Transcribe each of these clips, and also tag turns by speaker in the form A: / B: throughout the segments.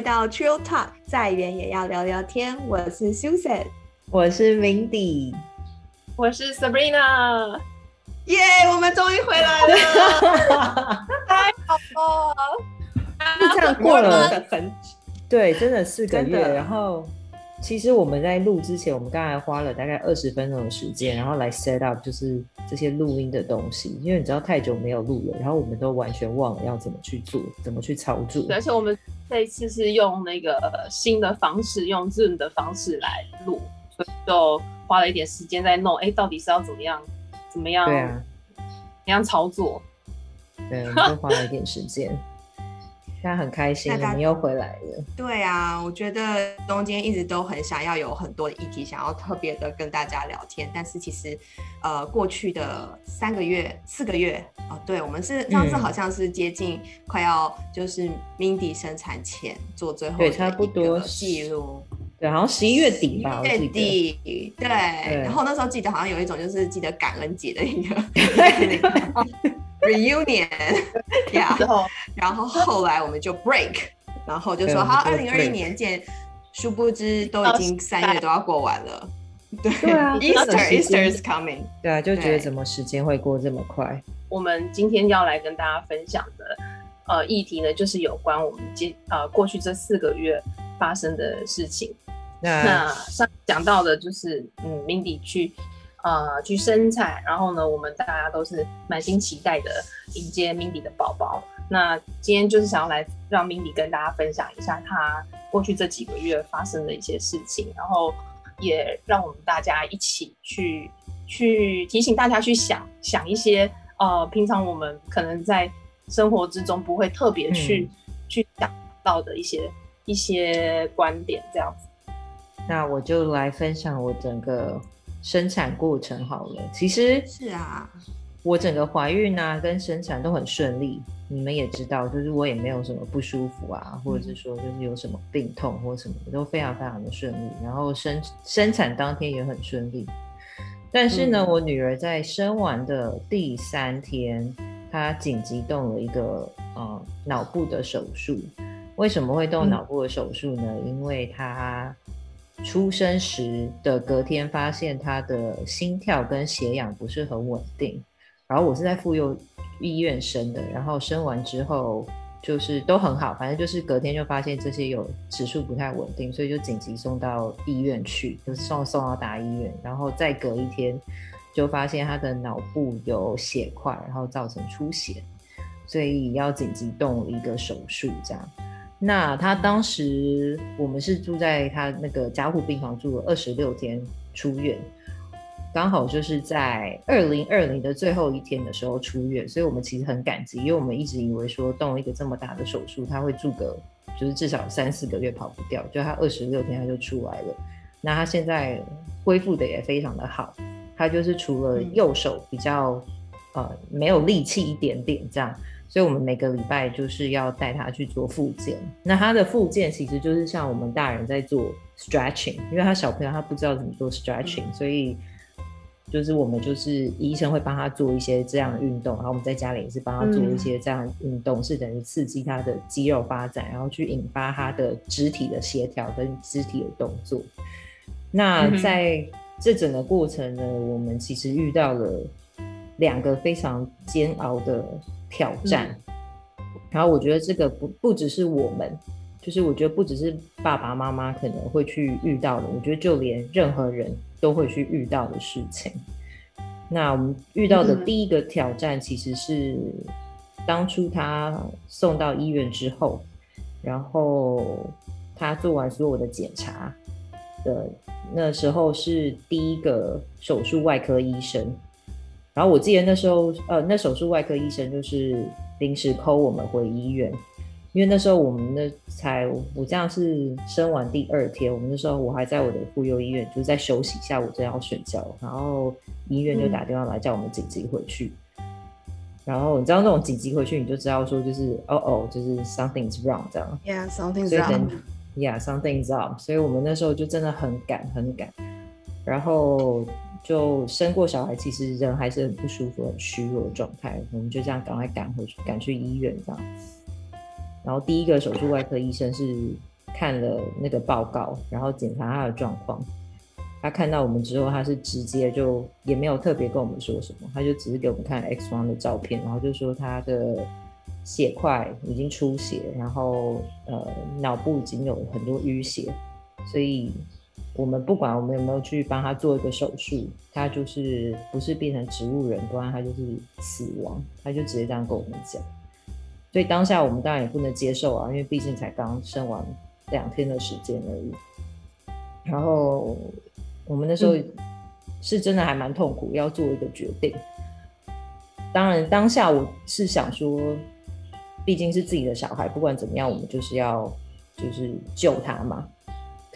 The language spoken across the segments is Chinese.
A: 到 Trill Talk，再远也要聊聊天。我是 Susan，
B: 我是 Mindy，
C: 我是 Sabrina。
A: 耶，我们终于回来了，
C: 太好了！
B: 就这样过了
A: 很
B: 对，真的四个月。
A: 真的
B: 然后，其实我们在录之前，我们刚才花了大概二十分钟的时间，然后来 set up 就是这些录音的东西。因为你知道太久没有录了，然后我们都完全忘了要怎么去做，怎么去操作。
C: 而且我们这一次是用那个新的方式，用 Zoom 的方式来录，所以就花了一点时间在弄。哎，到底是要怎么样？怎么样？
B: 对啊，
C: 怎么样操作？
B: 对，我们就花了一点时间。现在很开心，你又回来了。
A: 对啊，我觉得中间一直都很想要有很多的议题，想要特别的跟大家聊天，但是其实，呃，过去的三个月、四个月，哦，对，我们是上次
B: 嗯
A: 好像是接近快要就是 Mindy 生产前做最后
B: 差不多
A: 记录，
B: 对，好像十一月底吧，我
A: 月。底，对，然后那时候记得好像有一种就是记得感恩节的一个
B: 对
A: reunion，然后后来我们就 break，然后就说好，二零二一年见。殊不知都已经三月都要过完了，对，Easter Easter is coming，
B: 对啊，就觉得怎么时间会过这么快？
C: 我们今天要来跟大家分享的呃议题呢，就是有关我们接呃过去这四个月发生的事情。
B: 那
C: 那上讲到的就是，嗯，Mindy 去呃去生产，然后呢，我们大家都是满心期待的迎接 Mindy 的宝宝。那今天就是想要来让 Mindy 跟大家分享一下她过去这几个月发生的一些事情，然后也让我们大家一起去去提醒大家去想想一些呃平常我们可能在生活之中不会特别去、去想到的一些一些观点，这样子。
B: 那我就来分享我整个生产过程好了。其实
A: 是啊，
B: 我整个怀孕啊跟生产都很顺利，你们也知道，就是我也没有什么不舒服啊，或者是说就是有什么病痛或什么的，都非常非常的顺利。然后生生产当天也很顺利。但是呢，
C: 嗯
B: 我女儿在生完的第三天，她紧急动了一个呃脑部的手术。为什么会动
C: 嗯
B: 脑部的手术呢？因为她出生时的隔天发现他的心跳跟血氧不是很稳定。然后我是在妇幼医院生的，然后生完之后就是都很好，反正就是隔天就发现这些有指数不太稳定，所以就紧急送到医院去，就是送送到大医院，然后再隔一天就发现他的脑部有血块，然后造成出血，所以要紧急动一个手术这样。那他当时我们是住在他那个加护病房住了二十六天出院，刚好就是在二零二零的最后一天的时候出院，所以我们其实很感激，因为我们一直以为说动一个这么大的手术，他会住个就是至少三四个月跑不掉，就他二十六天他就出来了。那他现在恢复的也非常的好，他就是除了右手比较呃没有力气一点点这样，所以我们每个礼拜就是要带他去做复健。那他的复健其实就是像我们大人在做 stretching，因为他小朋友他不知道怎么做 stretching，、所以就是我们就是医生会帮他做一些这样的运动，然后我们在家里也是帮他做一些这样的运动，是等于刺激他的肌肉发展，然后去引发他的肢体的协调跟肢体的动作。那在这整个过程呢，我们其实遇到了两个非常煎熬的挑战。然后我觉得这个不不只是我们，就是我觉得不只是爸爸妈妈可能会去遇到的，我觉得就连任何人都会去遇到的事情。那我们遇到的
C: 嗯
B: 第一个挑战其实是当初他送到医院之后，然后他做完所有的检查的那时候是第一个手术外科医生，然后我记得那时候，呃，那手术外科医生就是临时 call 我们回医院，因为那时候我们那才我这样是生完第二天，我们那时候我还在我的妇幼医院，就是在休息，下午正要睡觉，然后医院就打电话来叫我们紧急回去。然后你知道那种紧急回去，你就知道说就是哦哦，就是 something's wrong 这样。
A: Yeah, something's wrong.
B: Yeah, something's up。所以我们那时候就真的很赶，很赶。然后就生过小孩，其实人还是很不舒服、很虚弱的状态。我们就这样赶快赶回去，赶去医院这样。然后第一个手术外科医生是看了那个报告，然后检查他的状况。他看到我们之后，他是直接就也没有特别跟我们说什么，他就只是给我们看 X 光的照片，然后就说他的血块已经出血，然后呃脑部已经有很多淤血，所以我们不管我们有没有去帮他做一个手术，他就是不是变成植物人，不然他就是死亡，他就直接这样跟我们讲。所以当下我们当然也不能接受啊，因为毕竟才刚生完两天的时间而已，然后。我们那时候是真的还蛮痛苦，要做一个决定。当然，当下我是想说，毕竟是自己的小孩，不管怎么样，我们就是要就是救他嘛。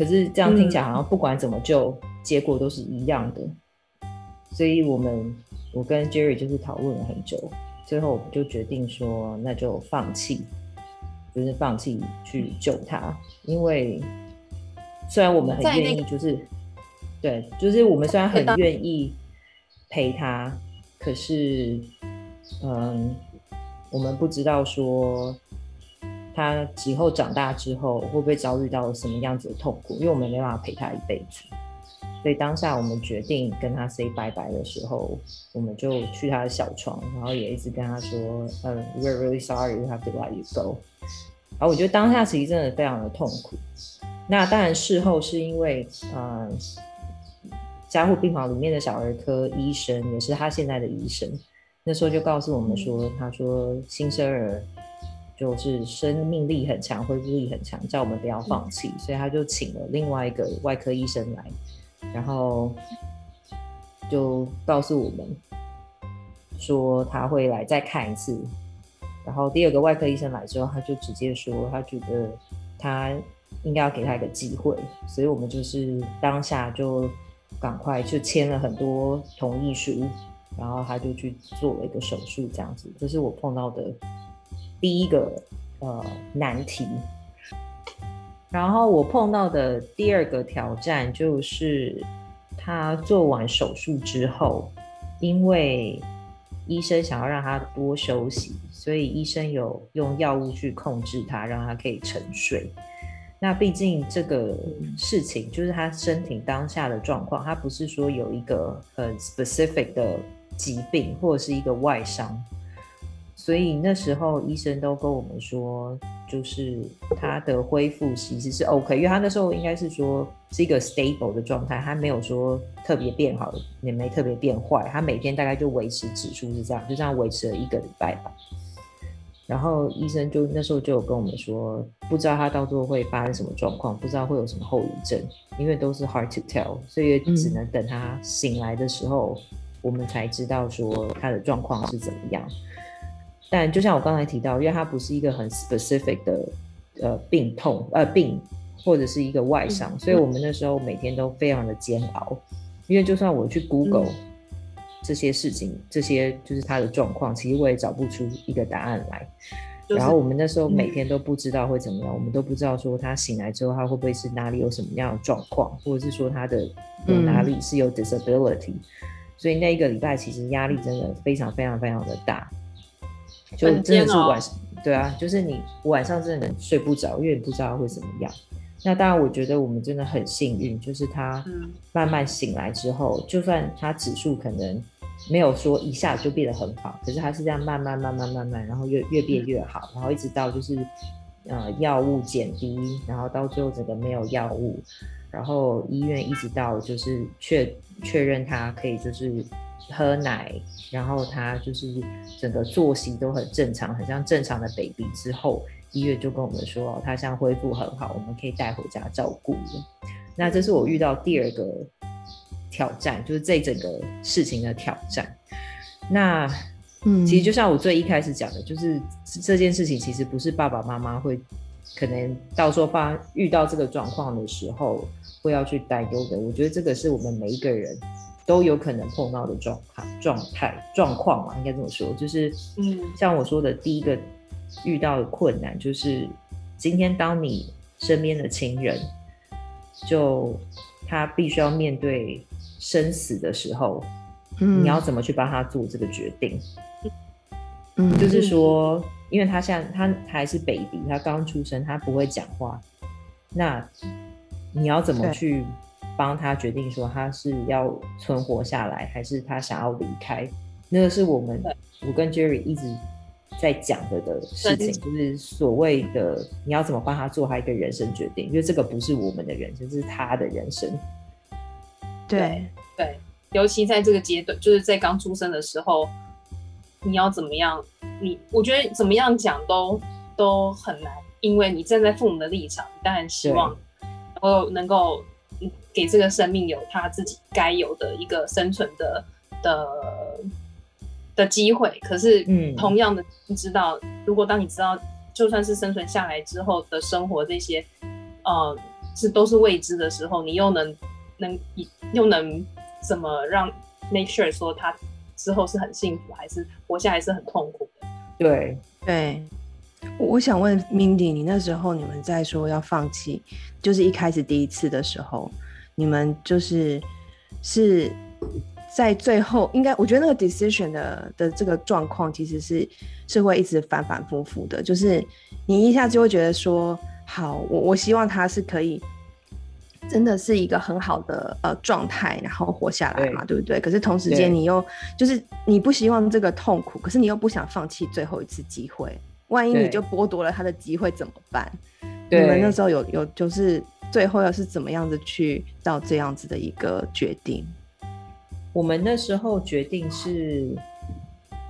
B: 可是这样听起来好像不管怎么救，结果都是一样的。所以我们我跟 Jerry 就是讨论了很久，最后我们就决定说，那就放弃，就是放弃去救他。因为虽然我们很愿意，就是。对，就是我们虽然很愿意陪他，可是，嗯，我们不知道说他以后长大之后会不会遭遇到什么样子的痛苦，因为我们没办法陪他一辈子。所以当下我们决定跟他 say 拜拜的时候，我们就去他的小床，然后也一直跟他说，嗯，we're really sorry we have to let you go。然后我觉得当下其实真的非常的痛苦。那当然事后是因为，嗯。加护病房里面的小儿科医生也是他现在的医生，那时候就告诉我们说，他说新生儿就是生命力很强，恢复力很强，叫我们不要放弃，所以他就请了另外一个外科医生来，然后就告诉我们说他会来再看一次，然后第二个外科医生来之后，他就直接说他觉得他应该要给他一个机会，所以我们就是当下就。赶快就签了很多同意书，然后他就去做了一个手术，这样子。这是我碰到的第一个呃难题。然后我碰到的第二个挑战就是，他做完手术之后，因为医生想要让他多休息，所以医生有用药物去控制他，让他可以沉睡。那毕竟这个事情就是他身体当下的状况，他不是说有一个很 specific 的疾病或者是一个外伤，所以那时候医生都跟我们说，就是他的恢复其实是 OK，因为他那时候应该是说是一个 stable 的状态，他没有说特别变好，也没特别变坏，他每天大概就维持指数是这样，就这样维持了一个礼拜吧。然后医生就那时候就有跟我们说，不知道他到最后会发生什么状况，不知道会有什么后遗症，因为都是 hard to tell，所以只能等他醒来的时候，我们才知道说他的状况是怎么样。但就像我刚才提到，因为他不是一个很 specific 的呃病痛呃病或者是一个外伤，所以我们那时候每天都非常的煎熬，因为就算我去 Google。这些事情，这些就是他的状况，其实我也找不出一个答案来。然后我们那时候每天都不知道会怎么样，我们都不知道说他醒来之后他会不会是哪里有什么样的状况，或者是说他的有哪里是有 disability。所以那一个礼拜其实压力真的非常非常非常的大，就真的是晚上，对啊，就是你晚上真的睡不着，因为你不知道会怎么样。那当然，我觉得我们真的很幸运，就是他慢慢醒来之后，就算他指数可能没有说一下就变得很好，可是他是这样慢慢慢慢慢慢，然后越越变越好，然后一直到就是呃药物减低，然后到最后整个没有药物，然后医院一直到就是确确认他可以就是喝奶，然后他就是整个作息都很正常，很像正常的 baby 之后。医院就跟我们说，哦他现在恢复很好，我们可以带回家照顾了。那这是我遇到第二个挑战，就是这整个事情的挑战。那嗯，其实就像我最一开始讲的，就是这件事情其实不是爸爸妈妈会可能到时候发遇到这个状况的时候会要去担忧的。我觉得这个是我们每一个人都有可能碰到的状况、状态、状况嘛，应该这么说。就是嗯，像我说的第一个。遇到的困难就是，今天当你身边的亲人，就他必须要面对生死的时候，嗯，你要怎么去帮他做这个决定？嗯，就是说，因为他现在他还是 baby，他刚出生，他不会讲话，那你要怎么去帮他决定说他是要存活下来，还是他想要离开？那个是我们我跟 Jerry 一直在讲的的事情，就是所谓的你要怎么帮他做他一个人生决定，因为这个不是我们的人生，这是他的人生。
A: 对，
C: 对，尤其在这个阶段，就是在刚出生的时候，你要怎么样？你我觉得怎么样讲都都很难，因为你站在父母的立场，你当然希望能够能够嗯给这个生命有他自己该有的一个生存的的的机会。可是，
B: 嗯
C: 同样的，你知道，如果当你知道，就算是生存下来之后的生活这些，呃，是都是未知的时候，你又能能又能怎么让 make sure 说他之后是很幸福，还是活下来是很痛苦的？
B: 对，
A: 对，我我想问 Mindy，你那时候你们在说要放弃，就是一开始第一次的时候，你们就是是在最后，应该我觉得那个 decision 的的这个状况其实是是会一直反反复复的，就是你一下就会觉得说，好，我我希望他是可以。真的是一个很好的呃状态，然后活下来嘛，对不对？可是同时间你又就是你不希望这个痛苦，可是你又不想放弃最后一次机会，万一你就剥夺了他的机会怎么办？你们那时候有有就是最后又是怎么样子去到这样子的一个决定？
B: 我们那时候决定是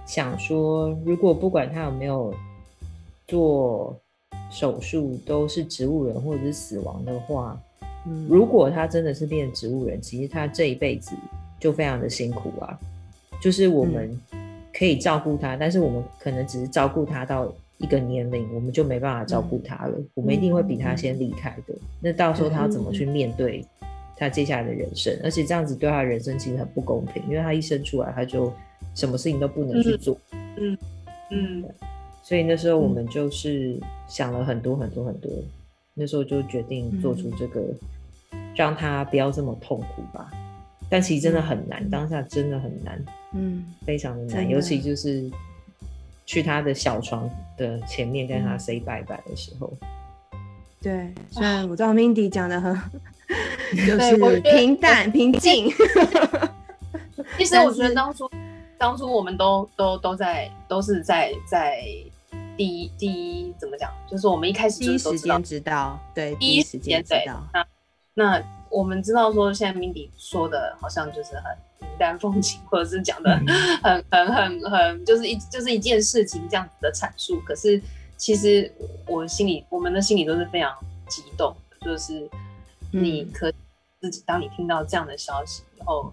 B: 想说，如果不管他有没有做手术，都是植物人或者是死亡的话，
A: 嗯，
B: 如果他真的是变植物人，其实他这一辈子就非常的辛苦啊。就是我们可以照顾他，但是我们可能只是照顾他到一个年龄，我们就没办法照顾他了。我们一定会比他先离开的。那到时候他要怎么去面对他接下来的人生？而且这样子对他的人生其实很不公平，因为他一生出来他就什么事情都不能去做。
C: 嗯嗯
B: 所以那时候我们就是想了很多很多很多，那时候就决定做出这个，让他不要这么痛苦吧。但其实真的很难，当下真的很难，
A: 嗯
B: 非常的难，
A: 的
B: 尤其就是去他的小床的前面跟他
A: 嗯。
B: say 拜拜的时候，
A: 对，虽然我知道 Mindy 讲的很 就是平淡平静，
C: 其实我觉得 当初当初我们都都都在都是在在第一第一怎么讲，就是我们一开始
A: 第一时间知道，对，
C: 第一
A: 时间知道，
C: 那那我们知道说，现在 Mindy 说的好像就是很云淡风轻，或者是讲的 很很很很，就是一就是一件事情这样子的阐述。可是其实我心里，我们的心里都是非常激动的，就是你
A: 嗯
C: 可自己，当你听到这样的消息以后，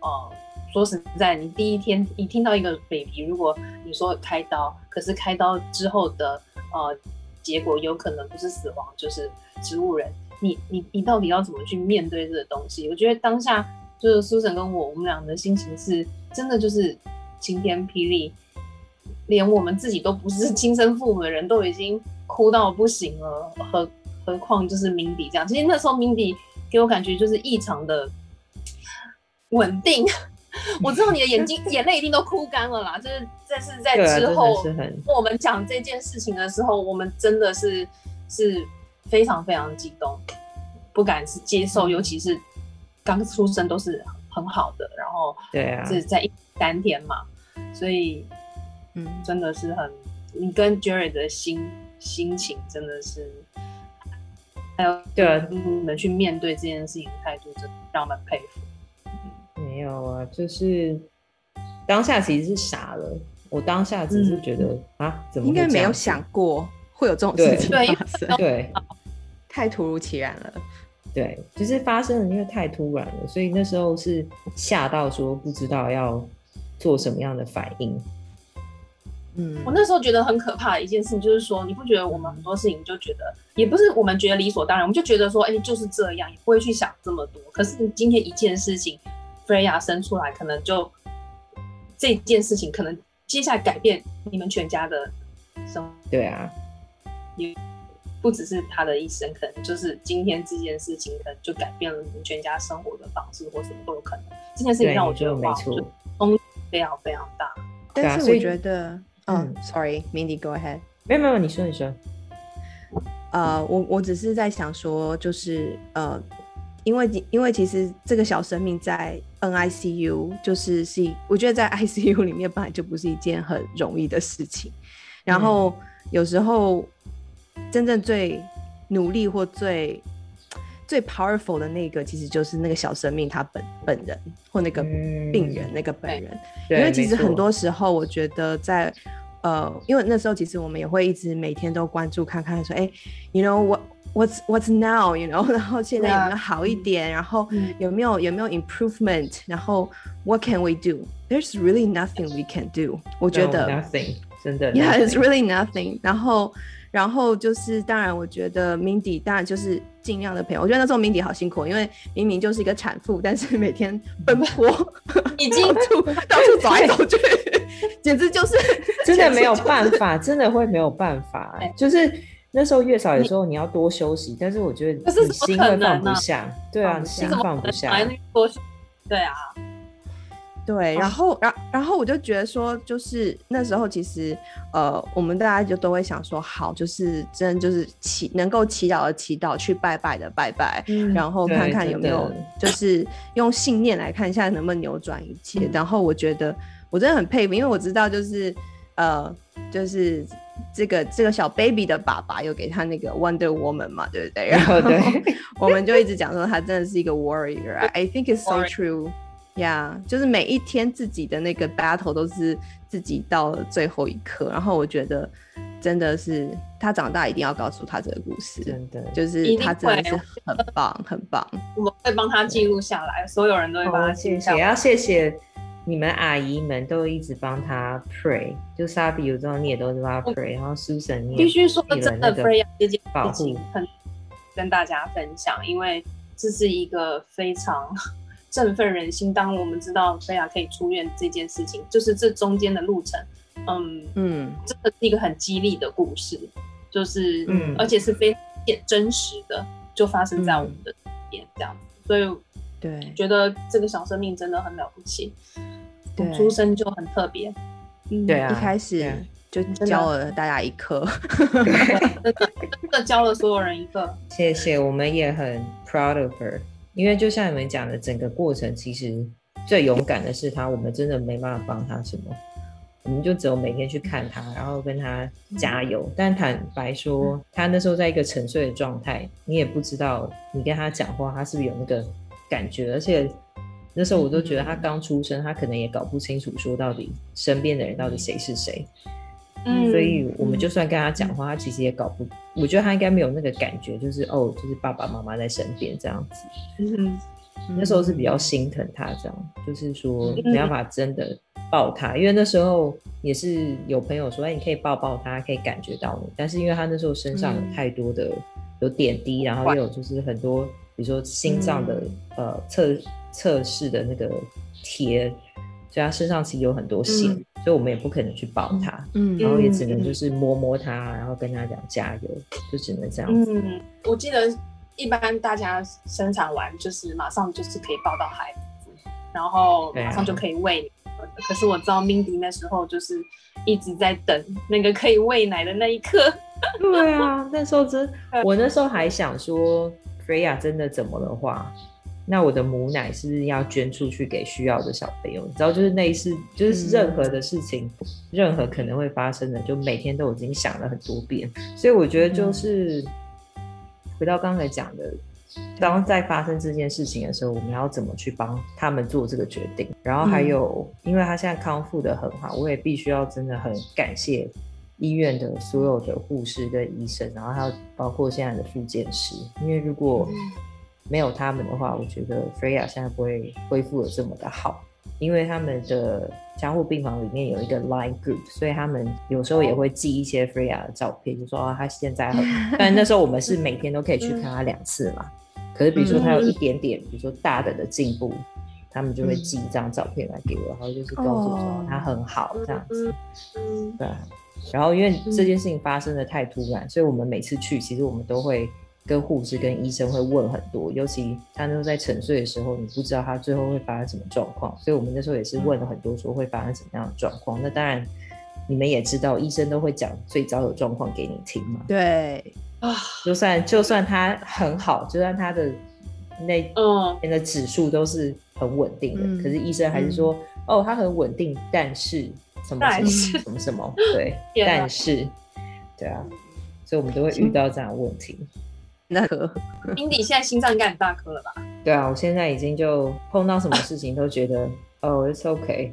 C: 呃，说实在，你第一天你听到一个 baby，如果你说开刀，可是开刀之后的呃结果有可能不是死亡就是植物人，你你你到底要怎么去面对这个东西？我觉得当下就是苏神跟我，我们俩的心情是真的就是晴天霹雳，连我们自己都不是亲生父母的人都已经哭到不行了，何何况就是 Mindy 这样。其实那时候 Mindy 给我感觉就是异常的稳定。我知道你的眼睛 眼泪一定都哭干了啦，就是这是在之后我们讲这件事情的时候，我们真的是是非常非常激动，不敢是接受，尤其是刚出生都是很好的，然后
B: 对啊，
C: 是在一三天嘛，所以
A: 嗯，
C: 真的是很，你跟 Jerry 的心心情真的是，还有
B: 对啊
C: 你们去面对这件事情的态度，真的让我们佩服。
B: 没有啊，就是当下其实是傻了。我当下只是觉得、啊，怎么
A: 应该没有想过会有这种事情发生，
B: 对
A: 太突如其然了。
B: 对，就是发生了，因为太突然了，所以那时候是吓到说不知道要做什么样的反应。
A: 嗯，
C: 我那时候觉得很可怕的一件事情，就是说，你不觉得我们很多事情就觉得，也不是我们觉得理所当然，我们就觉得说，哎、就是这样，也不会去想这么多。可是你今天一件事情，Freya 生出来，可能就这件事情，可能接下来改变你们全家的生活，
B: 对啊，
C: 不只是他的一生，可能就是今天这件事情，可能就改变了你们全家生活的方式，或什么都有可能。这件事情，让我觉得
B: 没错
C: 就，冲击非常非常大。
A: 但是我觉得哦、
B: 嗯
A: s o r r y m i n d y g o ahead。
B: 没有没有，你说你说，
A: 呃，我我只是在想说，就是呃，因为因为其实这个小生命在 NICU 就是是，我觉得在 ICU 里面本来就不是一件很容易的事情，然后有时候真正最努力或最最 powerful 的那个，其实就是那个小生命他本本人或那个
B: 嗯
A: 病人、那个本人，因为其实很多时候，我觉得在呃，因为那时候其实我们也会一直每天都关注看看说，哎，you know what what's what's now，you know，然后现在有没有好一点，然后
C: 嗯
A: 有没有有没有 improvement，然后 what can we do？There's really nothing we can do，我觉得
B: nothing，真的
A: Yeah, it's really nothing. 然后，然后就是，当然，我觉得 Mindy 当然就是尽量的陪。我觉得那时候 Mindy 好辛苦，因为明明就是一个产妇，但是每天奔波，
C: 已经
A: 到处到处走来走去，简直就是
B: 真的没有办法，真的会没有办法
C: 对。
B: 就是那时候月嫂有时候你要多休息，但是我觉得你心会放不下，对啊，心放不下
C: 对啊，
A: 对。然后，然然后我就觉得说，就是那时候其实，呃，我们大家就都会想说，好，就是真就是祈能够祈祷的祈祷，去拜拜的拜拜，
C: 嗯
A: 然后看看有没有就是用信念来看一下能不能扭转一切。
C: 嗯
A: 然后我觉得我真的很佩服，因为我知道就是呃，就是这个这个小 baby 的爸爸有给他那个 Wonder Woman 嘛，对不对？然后
B: 对，
A: 我们就一直讲说他真的是一个 warrior。I think it's so
C: Warrior
A: Yeah，就是每一天自己的那个 battle 都是自己到了最后一刻，然后我觉得真的是他长大一定要告诉他这个故事，
B: 真的。
A: 就是他真的是很棒，很棒。
C: 我们会帮他记录下来，所有人都会帮
B: 哦，
C: 他记下来。
B: 也要谢谢你们阿姨们都一直帮他 pray，就莎比有时候你也都是帮他 pray，然后 Susan 你也
C: 必须说真的
B: 那个
C: ，Freya 这件事情很跟大家分享，因为这是一个非常振奋人心。当我们知道 Freya 可以出院这件事情，就是这中间的路程，嗯，
A: 嗯，
C: 真的是一个很激励的故事，就是，
B: 嗯。
C: 而且是非常真实的，就发生在我们的身边这样子，所以
A: 对。
C: 觉得这个小生命真的很了不起，
A: 对，
C: 出生就很特别，嗯，
B: 对啊
A: 一开始就教了大家一课。
C: 真的教了所有人一个，
B: 谢谢，我们也很 proud of her，因为就像你们讲的，整个过程其实最勇敢的是他，我们真的没办法帮他什么，我们就只有每天去看他，然后跟他加油。但坦白说，他那时候在一个沉睡的状态，你也不知道你跟他讲话，他是不是有那个感觉，而且。那时候我都觉得他刚出生，他可能也搞不清楚说到底身边的人到底谁是谁，
C: 嗯，
B: 所以我们就算跟他讲话，他其实也搞不，我觉得他应该没有那个感觉，就是哦，就是爸爸妈妈在身边这样子。
C: 嗯
B: 那时候是比较心疼他，这样就是说
C: 嗯。
B: 没办法真的抱他，因为那时候也是有朋友说，哎，你可以抱抱他，可以感觉到你，但是因为他那时候身上有
A: 嗯
B: 太多的有点滴，然后又有就是很多，比如说心脏的、呃测测试的那个贴，所以他身上其实有很多线，
C: 嗯
B: 所以我们也不可能去抱他。
A: 嗯
B: 然后也只能就是摸摸他，然后跟他讲加油，就只能这样子。
C: 嗯，我记得一般大家生产完就是马上就是可以抱到孩子，然后马上就可以喂。可是我知道 Mindy 那时候就是一直在等那个可以喂奶的那一刻。
B: 对啊，那时候真，我那时候还想说，Freya 真的怎么的话，那我的母奶是不是要捐出去给需要的小朋友？你知道，就是那一次，就是任何的事情，任何可能会发生的，就每天都已经想了很多遍。所以我觉得就是、回到刚才讲的，当在发生这件事情的时候，我们要怎么去帮他们做这个决定？然后还有，因为他现在康复的很好，我也必须要真的很感谢医院的所有的护士跟医生，然后还有包括现在的复健师，因为如果没有他们的话，我觉得 Freya 现在不会恢复的这么的好。因为他们的加护病房里面有一个 Line Group，所以他们有时候也会寄一些 Freya 的照片，就说啊，他现在很，但那时候我们是每天都可以去看他两次嘛。可是比如说他有一点点，比如说大的的进步，他们就会寄一张照片来给我，然后就是告诉我说
A: 哦
B: 他很好这样子。
C: 嗯
B: 对啊，然后因为这件事情发生的太突然，所以我们每次去，其实我们都会跟护士、跟医生会问很多，尤其他那时候在沉睡的时候，你不知道他最后会发生什么状况，所以我们那时候也是问了很多，说会发生什么样的状况。那当然，你们也知道，医生都会讲最糟的状况给你听嘛。
A: 对，
C: 啊，
B: 就算就算他很好，就算他的那
C: 嗯，
B: 边的指数都是很稳定的，
A: 嗯
B: 可是医生还是说，哦，他很稳定，但是什么什么什么什么，对，但是，对啊，所以我们都会遇到这样的问题。
A: 那个
C: 英迪现在心脏应该很大颗了吧？
B: 对啊，我现在已经就碰到什么事情都觉得，哦，it's okay。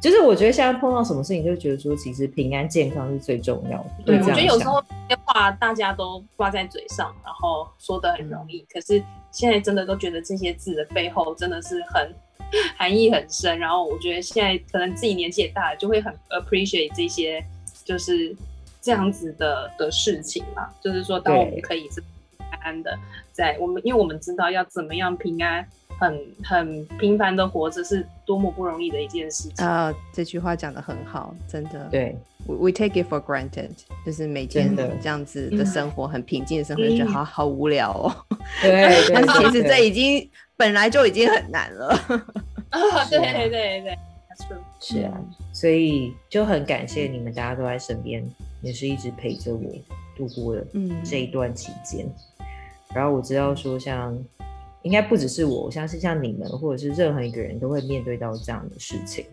B: 就是我觉得现在碰到什么事情，就觉得说，其实平安健康是最重要的。
C: 对，我觉得有时候这些话大家都挂在嘴上，然后说的很容易，可是现在真的都觉得这些字的背后真的是很 含义很深。然后我觉得现在可能自己年纪也大了，就会很 appreciate 这些就是这样子的的事情嘛。就是说，当我们可以安的在我们，因为我们知道要怎么样平安。很很平凡的活着是多么不容易的一件事情。
A: 啊，这句话讲的很好，真的。
B: 对
A: ，We take it for granted，就是每天
B: 的
A: 这样子的生活，很平静的生活，就觉得
C: 嗯
A: 好好无聊哦。
B: 对，对
A: 但是其实这已经本来就已经很难了。
C: 对对对。
B: 是啊，所以就很感谢你们大家都在身边，也是一直陪着我度过了
A: 嗯
B: 这一段期间。然后我知道说像，应该不只是我，我相信像你们或者是任何一个人都会面对到这样的事情。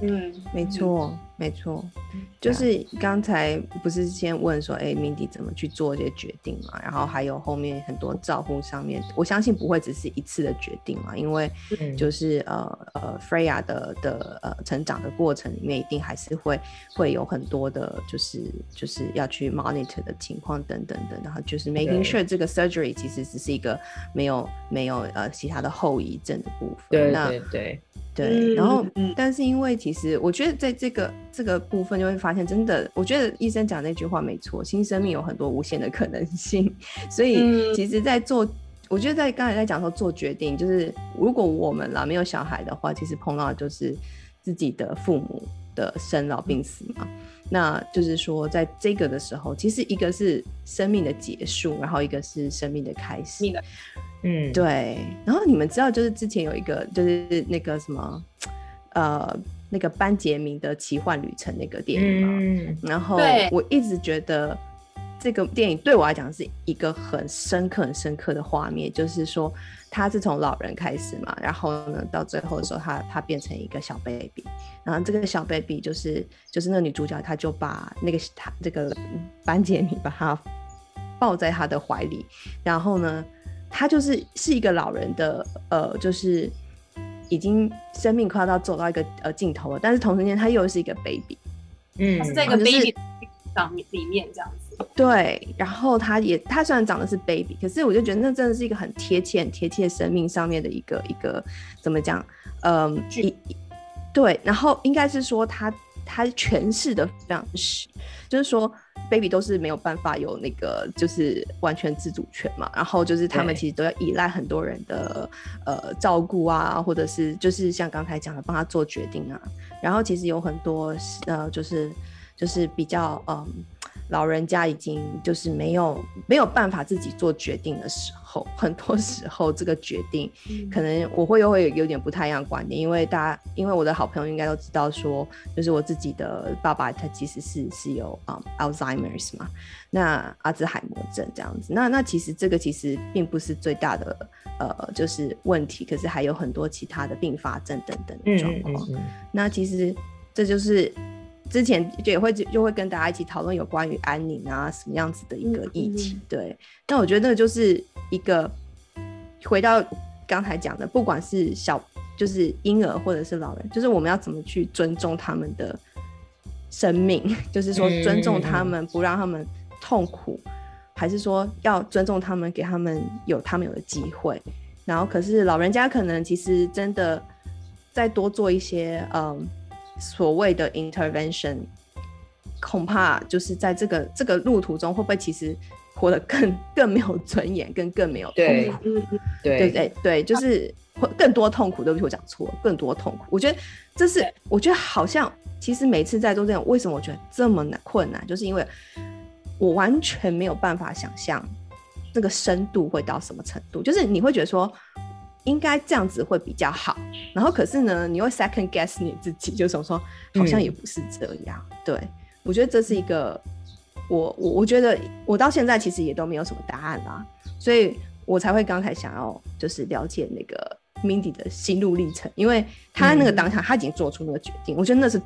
C: 嗯，
A: 没错，没错，
C: 嗯。
A: 就是刚才不是先问说，哎，Mindy 怎么去做这些决定嘛？然后还有后面很多照顾上面，我相信不会只是一次的决定嘛，因为
B: 嗯。
A: 就是呃呃，Freya 的的呃成长的过程里面，一定还是会会有很多的，就是就是要去 monitor 的情况等等的，然后就是 making sure 这个 surgery 其实只是一个没有没有呃其他的后遗症的部分。
B: 对对对，
A: 对，
C: 嗯
A: 然后但是因为其实我觉得在这个这个部分就会发现，真的，我觉得医生讲那句话没错，新生命有很多无限的可能性，所以
C: 嗯
A: 其实，在做。我觉得在刚才在讲说做决定，就是如果我们啦没有小孩的话，其实碰到的就是自己的父母的生老病死嘛。那就是说，在这个的时候，其实一个是生命的结束，然后一个是生命的开始。
B: 嗯，
A: 对，然后你们知道，就是之前有一个，就是那个什么，呃，那个班杰明的奇幻旅程那个电影嘛。
B: 嗯，
A: 然后我一直觉得这个电影对我来讲是一个很深刻、很深刻的画面，就是说他是从老人开始嘛，然后呢，到最后的时候他，他变成一个小 baby，然后这个小 baby 就是就是那个女主角，她就把那个他这个班杰明把他抱在他的怀里，然后呢，他就是是一个老人的呃，就是已经生命快要到走到一个呃尽头了，但是同时间他又是一个 baby。
B: 嗯，
C: 他是在一个 baby 上面里面这样子。
A: 对，然后他也他虽然长得是 baby，可是我就觉得那真的是一个很贴切、很贴切生命上面的一个一个怎么讲？嗯，对，然后应该是说他他诠释的非常实，就是说 baby 都是没有办法有那个就是完全自主权嘛，然后就是他们其实都要依赖很多人的呃照顾啊，或者是就是像刚才讲的帮他做决定啊，然后其实有很多呃就是就是比较嗯。老人家已经就是没有没有办法自己做决定的时候，很多时候这个决定可能我会又会有点不太一样的观点，因为大家因为我的好朋友应该都知道说，就是我自己的爸爸他其实是是有啊、um, Alzheimer's 嘛，那阿兹海默症这样子，那那其实这个其实并不是最大的呃就是问题，可是还有很多其他的并发症等等的状况。
B: 嗯嗯，
A: 那其实这就是之前就也会就会跟大家一起讨论有关于安宁啊什么样子的一个议题。
C: 嗯嗯
A: 对，那我觉得那个就是一个回到刚才讲的，不管是小就是婴儿或者是老人，就是我们要怎么去尊重他们的生命，就是说尊重他们，不让他们痛苦，还是说要尊重他们，给他们有他们有的机会。然后，可是老人家可能其实真的再多做一些嗯所谓的 intervention，恐怕就是在这个这个路途中，会不会其实活得更 更没有尊严，更更没有痛苦？对
B: 对
A: 对对，就是会更多痛苦。对不起，我讲错了，更多痛苦。我觉得这是，我觉得好像其实每次在做这种，为什么我觉得这么难困难，就是因为我完全没有办法想象那个深度会到什么程度。就是你会觉得说，应该这样子会比较好。然后可是呢，你会 second guess 你自己，就想说好像也不是这样。对我觉得这是一个，我我我觉得我到现在其实也都没有什么答案啦，所以我才会刚才想要就是了解那个 Mindy 的心路历程，因为他那个当下他已经做出那个决定，我觉得那是。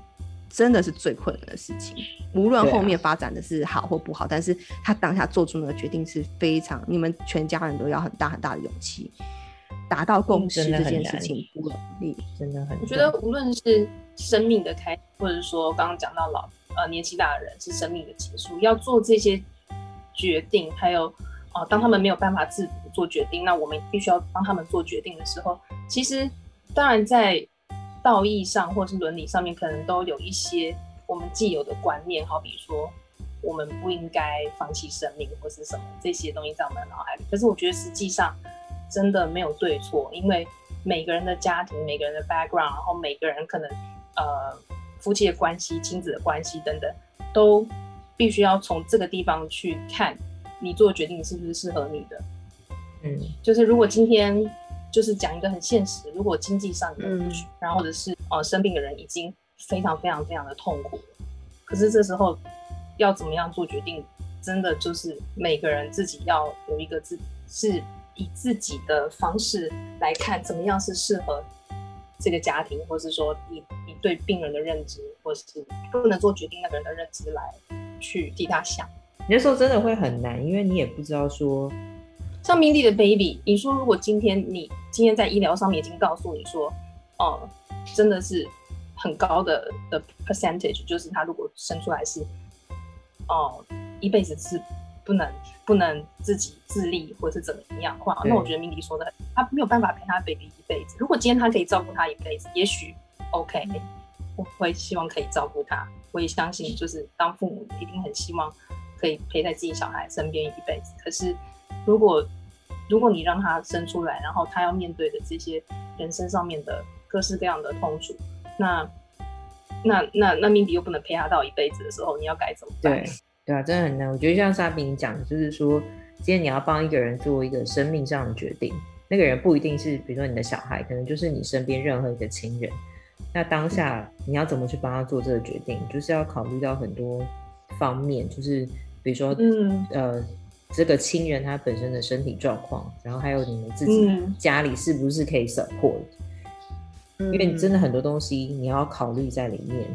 A: 真的是最困难的事情，无论后面发展的是好或不好，但是他当下做出那个决定是非常，你们全家人都要很大很大的勇气，达到共识这件事情不容易，
B: 真的很。
C: 我觉得无论是生命的开，或者说刚刚讲到老呃年纪大的人是生命的结束，要做这些决定，还有哦当他们没有办法自主做决定，那我们必须要帮他们做决定的时候，其实当然在。道义上或是伦理上面，可能都有一些我们既有的观念，好比说我们不应该放弃生命或是什么这些东西在我们的脑海里。可是我觉得实际上真的没有对错，因为每个人的家庭、每个人的 background，然后每个人可能呃夫妻的关系、亲子的关系等等，都必须要从这个地方去看你做决定是不是适合你的。嗯，就是如果今天。就是讲一个很现实，如果经济上有不许，然后或者是呃生病的人已经非常非常非常的痛苦，可是这时候要怎么样做决定，真的就是每个人自己要有一个自是以自己的方式来看，怎么样是适合这个家庭，或是说你你对病人的认知，或是不能做决定那个人的认知来去替他想。
B: 你那时候真的会很难，因为你也不知道说。
C: 像 Mindy 的 baby，你说如果今天你今天在医疗上面已经告诉你说，哦，真的是很高的的 percentage，就是他如果生出来是，哦，一辈子是不能不能自己自立或者是怎么样的话，那我觉得 Mindy 说的，他没有办法陪他 baby 一辈子。如果今天他可以照顾他一辈子，也许 OK，我会希望可以照顾他。我也相信，就是当父母一定很希望可以陪在自己小孩身边一辈子。可是如果如果你让他生出来，然后他要面对的这些人生上面的各式各样的痛楚，那那那那命迪又不能陪他到一辈子的时候，你要该怎么办？
B: 对对啊，真的很难。我觉得像沙冰讲的，就是说，今天你要帮一个人做一个生命上的决定，那个人不一定是，比如说你的小孩，可能就是你身边任何一个亲人。那当下你要怎么去帮他做这个决定，就是要考虑到很多方面，就是比如说，嗯呃。这个亲人他本身的身体状况，然后还有你们自己家里是不是可以 support？因为真的很多东西你要考虑在里面。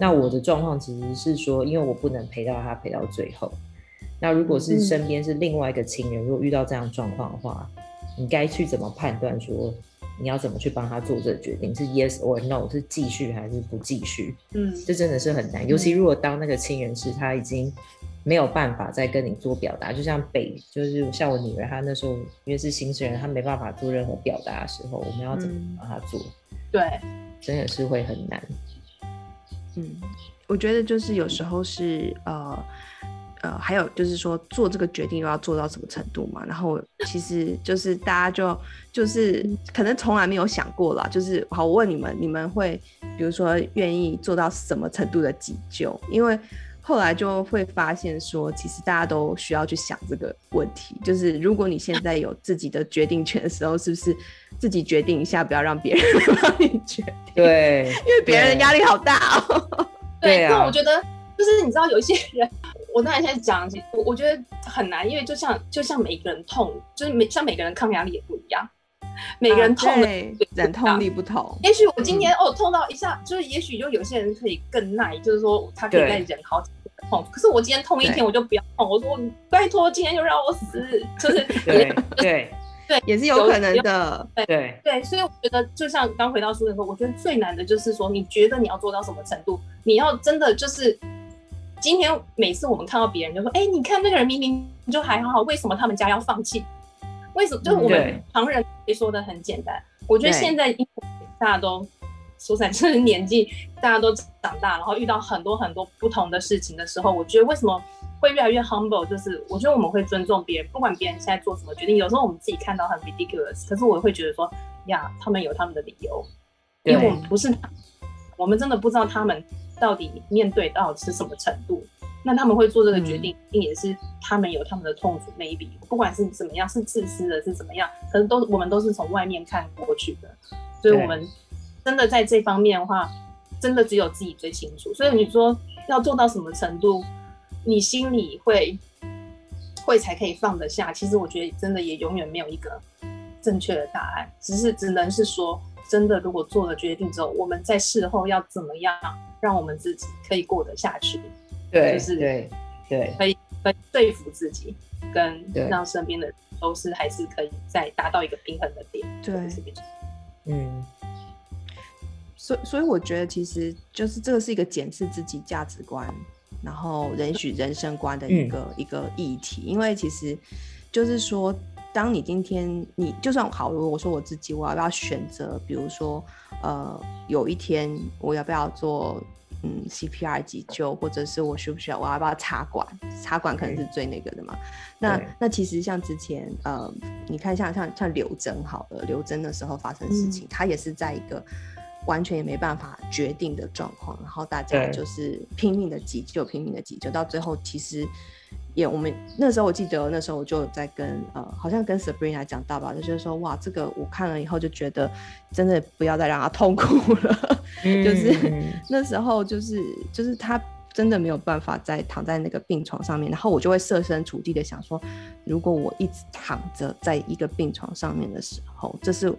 B: 那我的状况其实是说，因为我不能陪到他陪到最后。那如果是身边是另外一个亲人，如果遇到这样状况的话，你该去怎么判断？说你要怎么去帮他做这个决定？是 yes or no？是继续还是不继续？嗯，这真的是很难。尤其如果当那个亲人是他已经。没有办法再跟你做表达，就像北，就是像我女儿，她那时候因为是新生人，她没办法做任何表达的时候，我们要怎么帮她做？
C: 对，
B: 真的是会很难。
A: 嗯，我觉得就是有时候是呃呃，还有就是说做这个决定又要做到什么程度嘛？然后其实就是大家就就是可能从来没有想过啦，就是好，我问你们，你们会比如说愿意做到什么程度的急救？因为后来就会发现说，其实大家都需要去想这个问题，就是如果你现在有自己的决定权的时候，是不是自己决定一下，不要让别人 帮你决定？
B: 对，
A: 因为别人压力好大
C: 哦。对，那我觉得就是你知道，有一些人，我当然现在讲，我我觉得很难，因为就像就像每个人痛，就是每像每个人抗压力也不一样。每个人痛的
A: 忍痛力不同，
C: 也许我今天哦痛到一下，就是也许就有些人可以更耐，就是说他可以再忍好几痛。可是我今天痛一天我就不要痛，我说拜托今天就让我死，就是
B: 对对
C: 对，
A: 也是有可能的。
B: 对
C: 对，所以我觉得就像刚回到书的时候，我觉得最难的就是说，你觉得你要做到什么程度？你要真的就是今天每次我们看到别人就说，哎，你看那个人明明就还好好，为什么他们家要放弃？为什么？就是我们旁人可以说的很简单。我觉得现在大家都说起来，就是年纪大家都长大，然后遇到很多很多不同的事情的时候，我觉得为什么会越来越 humble？就是我觉得我们会尊重别人，不管别人现在做什么决定。有时候我们自己看到很 ridiculous，可是我会觉得说呀，他们有他们的理由，因为我们不是，我们真的不知道他们到底面对到是什么程度。那他们会做这个决定，一定也是他们有他们的痛苦，maybe 不管是怎么样，是自私的，是怎么样，可能都我们都是从外面看过去的，所以我们真的在这方面的话，真的只有自己最清楚。所以你说要做到什么程度，你心里会会才可以放得下？其实我觉得真的也永远没有一个正确的答案，只是只能是说，真的如果做了决定之后，我们在事后要怎么样让我们自己可以过得下去。
B: 对，
C: 就是
B: 对对，
C: 可以可以说服自己，跟让身边的人都是还是可以再达到一个平衡的点。
A: 对，
B: 嗯，
A: 所所以我觉得其实就是这个是一个检视自己价值观，然后允许人生观的一个一个议题。因为其实就是说，当你今天你就算好，如果我说我自己，我要不要选择，比如说呃，有一天我要不要做？嗯，CPR 急救，或者是我需不需要，我要不要插管？插管可能是最那个的嘛。那那其实像之前，呃，你看像像像刘真好了，刘真的时候发生事情，他也是在一个完全也没办法决定的状况，然后大家就是拼命的急救，拼命的急救，到最后其实。也，我们那时候我记得，那时候我就在跟呃，好像跟 Sabrina 讲到吧，就是说，哇，这个我看了以后就觉得，真的不要再让他痛苦了。就是 那时候，就是就是他真的没有办法再躺在那个病床上面，然后我就会设身处地的想说，如果我一直躺着在一个病床上面的时候，这是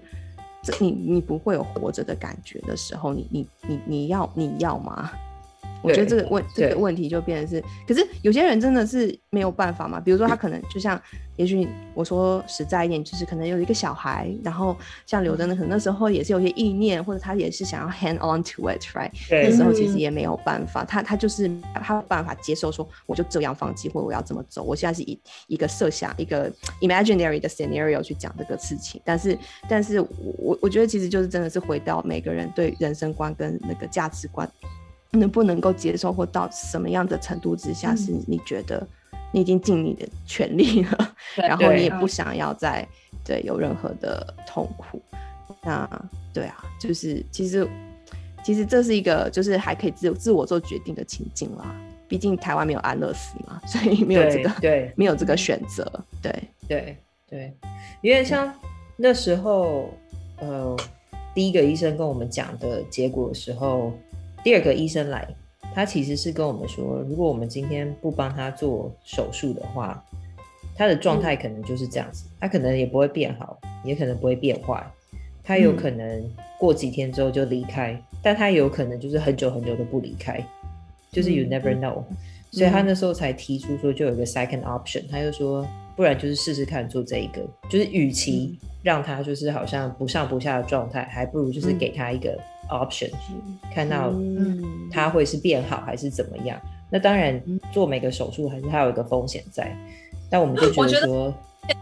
A: 这你你不会有活着的感觉的时候，你你你你要你要吗？我觉得这个问这个问题就变成是，可是有些人真的是没有办法嘛。比如说他可能就像，也许我说实在一点，就是可能有一个小孩，然后像刘真的可能那时候也是有些意念，或者他也是想要 hand on to it，right？那时候其实也没有办法，他他就是他有办法接受说我就这样放弃，或者我要怎么走。我现在是以一个设想一个 imaginary 的 scenario 去讲这个事情，但是但是我我觉得其实就是真的是回到每个人对人生观跟那个价值观。能不能够接受，或到什么样的程度之下，是你觉得你已经尽你的全力了，然后你也不想要再对有任何的痛苦？那对啊，就是其实其实这是一个就是还可以自自我做决定的情境啦。毕竟台湾没有安乐死嘛，所以没有这个
B: 对
A: 没有这个选择。对
B: 对对，因为像那时候呃，第一个医生跟我们讲的结果的时候。第二个医生来，他其实是跟我们说，如果我们今天不帮他做手术的话，他的状态可能就是这样子，他可能也不会变好，也可能不会变坏，他有可能过几天之后就离开，但他有可能就是很久很久都不离开，就是 you never know。所以他那时候才提出说，就有一个 second option，他就说，不然就是试试看做这一个，就是与其让他就是好像不上不下的状态，还不如就是给他一个。Option 看到它会是变好还是怎么样？那当然做每个手术还是还有一个风险在，但我们就觉得说，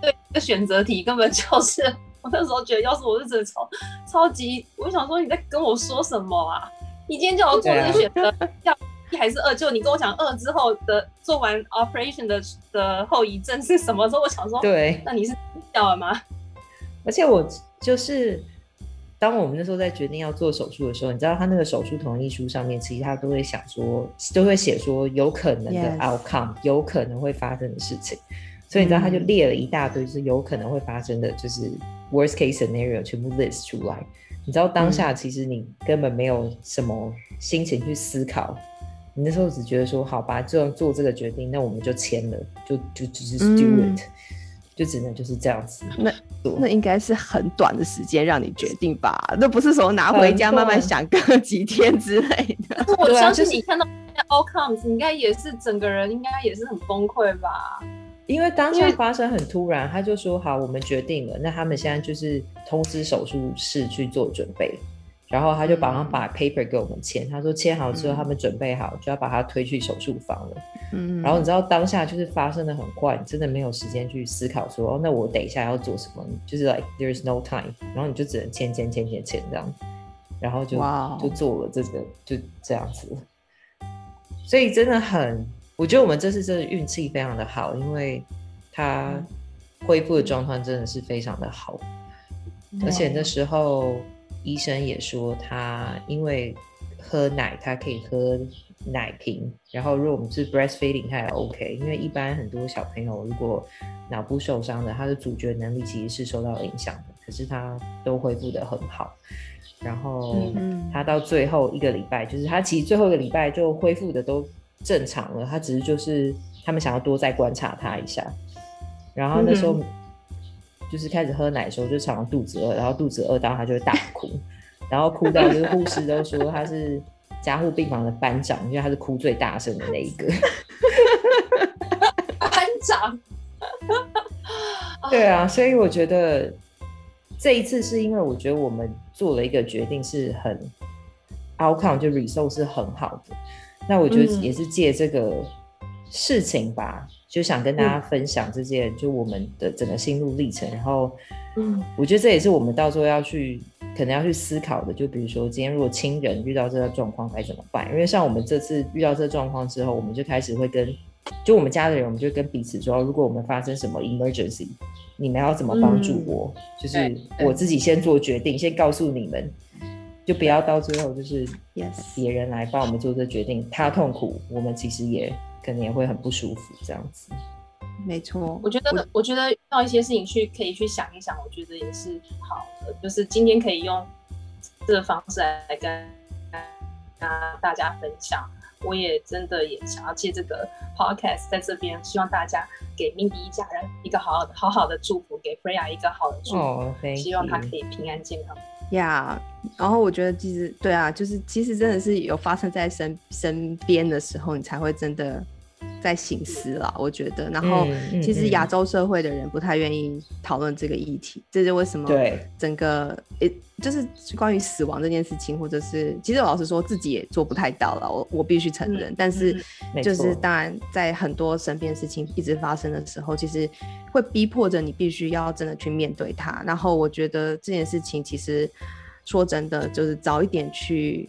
C: 对这个选择题根本就是 我那时候觉得，要是我是真的超超级，我想说你在跟我说什么啊？你今天叫我做这个选择，要一还是二？就你跟我讲二之后的做完 operation 的的后遗症是什么时候？我想说，
B: 对，
C: 那你是笑了吗？
B: 而且我就是。当我们那时候在决定要做手术的时候，你知道他那个手术同意书上面，其实他都会想说，都会写说有可能的 outcome，有可能会发生的事情。所以你知道他就列了一大堆就是有可能会发生的，就是 worst case scenario 全部 list 出来。你知道当下其实你根本没有什么心情去思考，你那时候只觉得说，好吧，就做这个决定，那我们就签了，就就只是 do it。就只能就是这样子。
A: 那那应该是很短的时间让你决定吧？那不是说拿回家慢慢想个几天之类的。
C: 我相信你看到 outcomes，应该也是整个人应该也是很崩溃吧？
B: 因为当下发生很突然，他就说好，我们决定了。那他们现在就是通知手术室去做准备。然后他就马上把 paper 给我们签，他说签好之后，他们准备好就要把他推去手术房了。嗯，然后你知道当下就是发生的很快，真的没有时间去思考说，哦，那我等一下要做什么？就是 like there is no time，然后你就只能签签签签签这样，然后就就做了这个就这样子。所以真的很，我觉得我们这次真的运气非常的好，因为他恢复的状况真的是非常的好，而且那时候。医生也说，他因为喝奶，他可以喝奶瓶，然后如果我们是 breastfeeding，他也 OK，因为一般很多小朋友如果脑部受伤的，他的咀嚼能力其实是受到影响的，可是他都恢复的很好。然后他到最后一个礼拜，就是他其实最后一个礼拜就恢复的都正常了，他只是就是他们想要多再观察他一下。然后那时候就是开始喝奶的时候，就常常肚子饿，然后肚子饿到他就会大哭，然后哭到就是护士都说他是加护病房的班长，因为他是哭最大声的那一个。
C: 班长。
B: 对啊，所以我觉得。这一次是因为我觉得我们做了一个决定是很 outcome 就 result 是很好的，那我觉得也是借这个事情吧，就想跟大家分享这件就我们的整个心路历程。然后，嗯，我觉得这也是我们到时候要去可能要去思考的。就比如说今天如果亲人遇到这个状况该怎么办？因为像我们这次遇到这个状况之后，我们就开始会跟就我们家的人，我们就跟彼此说，如果我们发生什么 emergency。你们要怎么帮助我？就是我自己先做决定，先告诉你们，就不要到最后就是别人来帮我们做这决定，他痛苦，我们其实也可能也会很不舒服这样子。
A: 没错，
C: 我觉得我觉得遇到一些事情去可以去想一想，我觉得也是好的。就是今天可以用这个方式来跟大家分享。我也真的也想要借这个 podcast 在这边，希望大家给 Mindy 一家人一个好好的、好好的祝福，给 Freya 一个好的祝福，希望他可以平安健康。
A: 呀，然后我觉得其实对啊，就是其实真的是有发生在身身边的时候，你才会真的。在醒思了，我觉得。然后，其实亚洲社会的人不太愿意讨论这个议题，这是为什么？
B: 对，
A: 整个诶，就是关于死亡这件事情，或者是，其实老实说，自己也做不太到了，我我必须承认。但是，就是当然，在很多身边事情一直发生的时候，其实会逼迫着你必须要真的去面对它。然后，我觉得这件事情其实说真的，就是早一点去。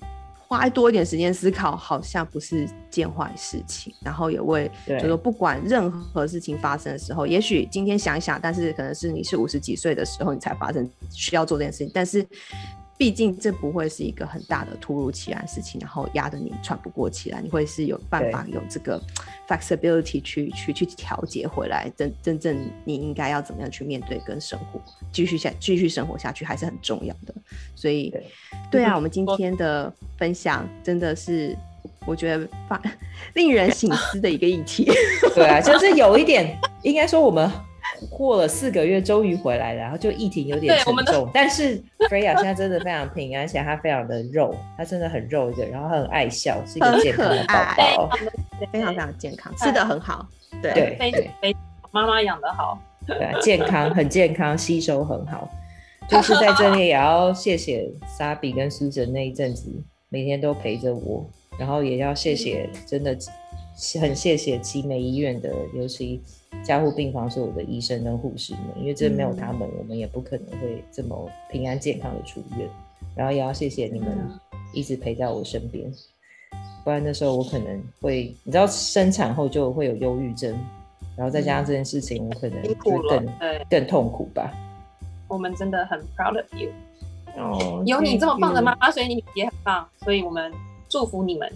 A: 花多一点时间思考，好像不是件坏事情。然后也为，就说不管任何事情发生的时候，也许今天想一想，但是可能是你是五十几岁的时候，你才发生需要做这件事情。但是。毕竟这不会是一个很大的突如其来的事情，然后压得你喘不过气来，你会是有办法有这个 flexibility 去去去调节回来，真真正你应该要怎么样去面对跟生活，继续下继续生活下去还是很重要的。所以，对啊，我们今天的分享真的是我觉得发 令人醒思的一个议题。
B: 对啊，就是有一点，应该说我们。过了四个月，终于回来了，然后就疫情有点沉重，但是 Freya 现在真的非常平安，而且她非常的肉，她真的很肉一个，然后很爱笑，是一个健康的宝
A: 宝，非常非常健康，吃的很好，对
C: 对对，妈妈养的好，
B: 对，健康很健康，吸收很好，就是在这里也要谢谢 Sabi 跟 Susan 那一阵子每天都陪着我，然后也要谢谢真的很谢谢集美医院的，尤其。加护病房所有的医生跟护士们，因为这没有他们，我们也不可能会这么平安健康的出院。然后也要谢谢你们一直陪在我身边，不然那时候我可能会，你知道，生产后就会有忧郁症，然后再加上这件事情，我可能会更更痛苦吧。
C: 我们真的很 proud of you，哦，有你这么棒的妈妈，所以你也很棒，所以我们祝福你们。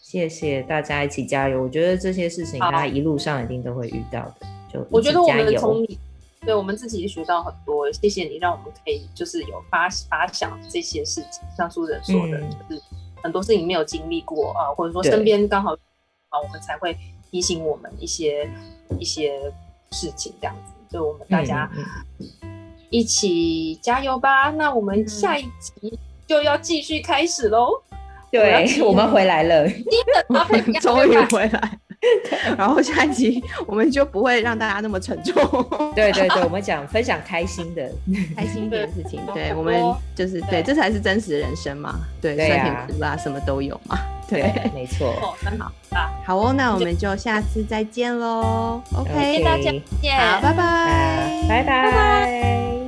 B: 谢谢大家一起加油！我觉得这些事情大家一路上一定都会遇到的。就
C: 我觉得我们从你，对我们自己也学到很多。谢谢你，让我们可以就是有发发想这些事情。像苏人说的，就是很多事情没有经历过啊，或者说身边刚好啊，我们才会提醒我们一些一些事情这样子。所以我们大家一起加油吧！那我们下一集就要继续开始喽。
B: 对，我 们回来了，
A: 终于回来。然后下一集我们就不会让大家那么沉重。
B: 对对对，我们讲分享开心的、
A: 开心一点的事情。对，我们就是对，这才是真实人生嘛。对，酸甜苦辣什么都有嘛。对，
B: 没错。
C: 很好啊，
A: 好哦，那我们就下次再见喽。OK，
C: 大家
A: 见，好，拜拜，
B: 拜拜。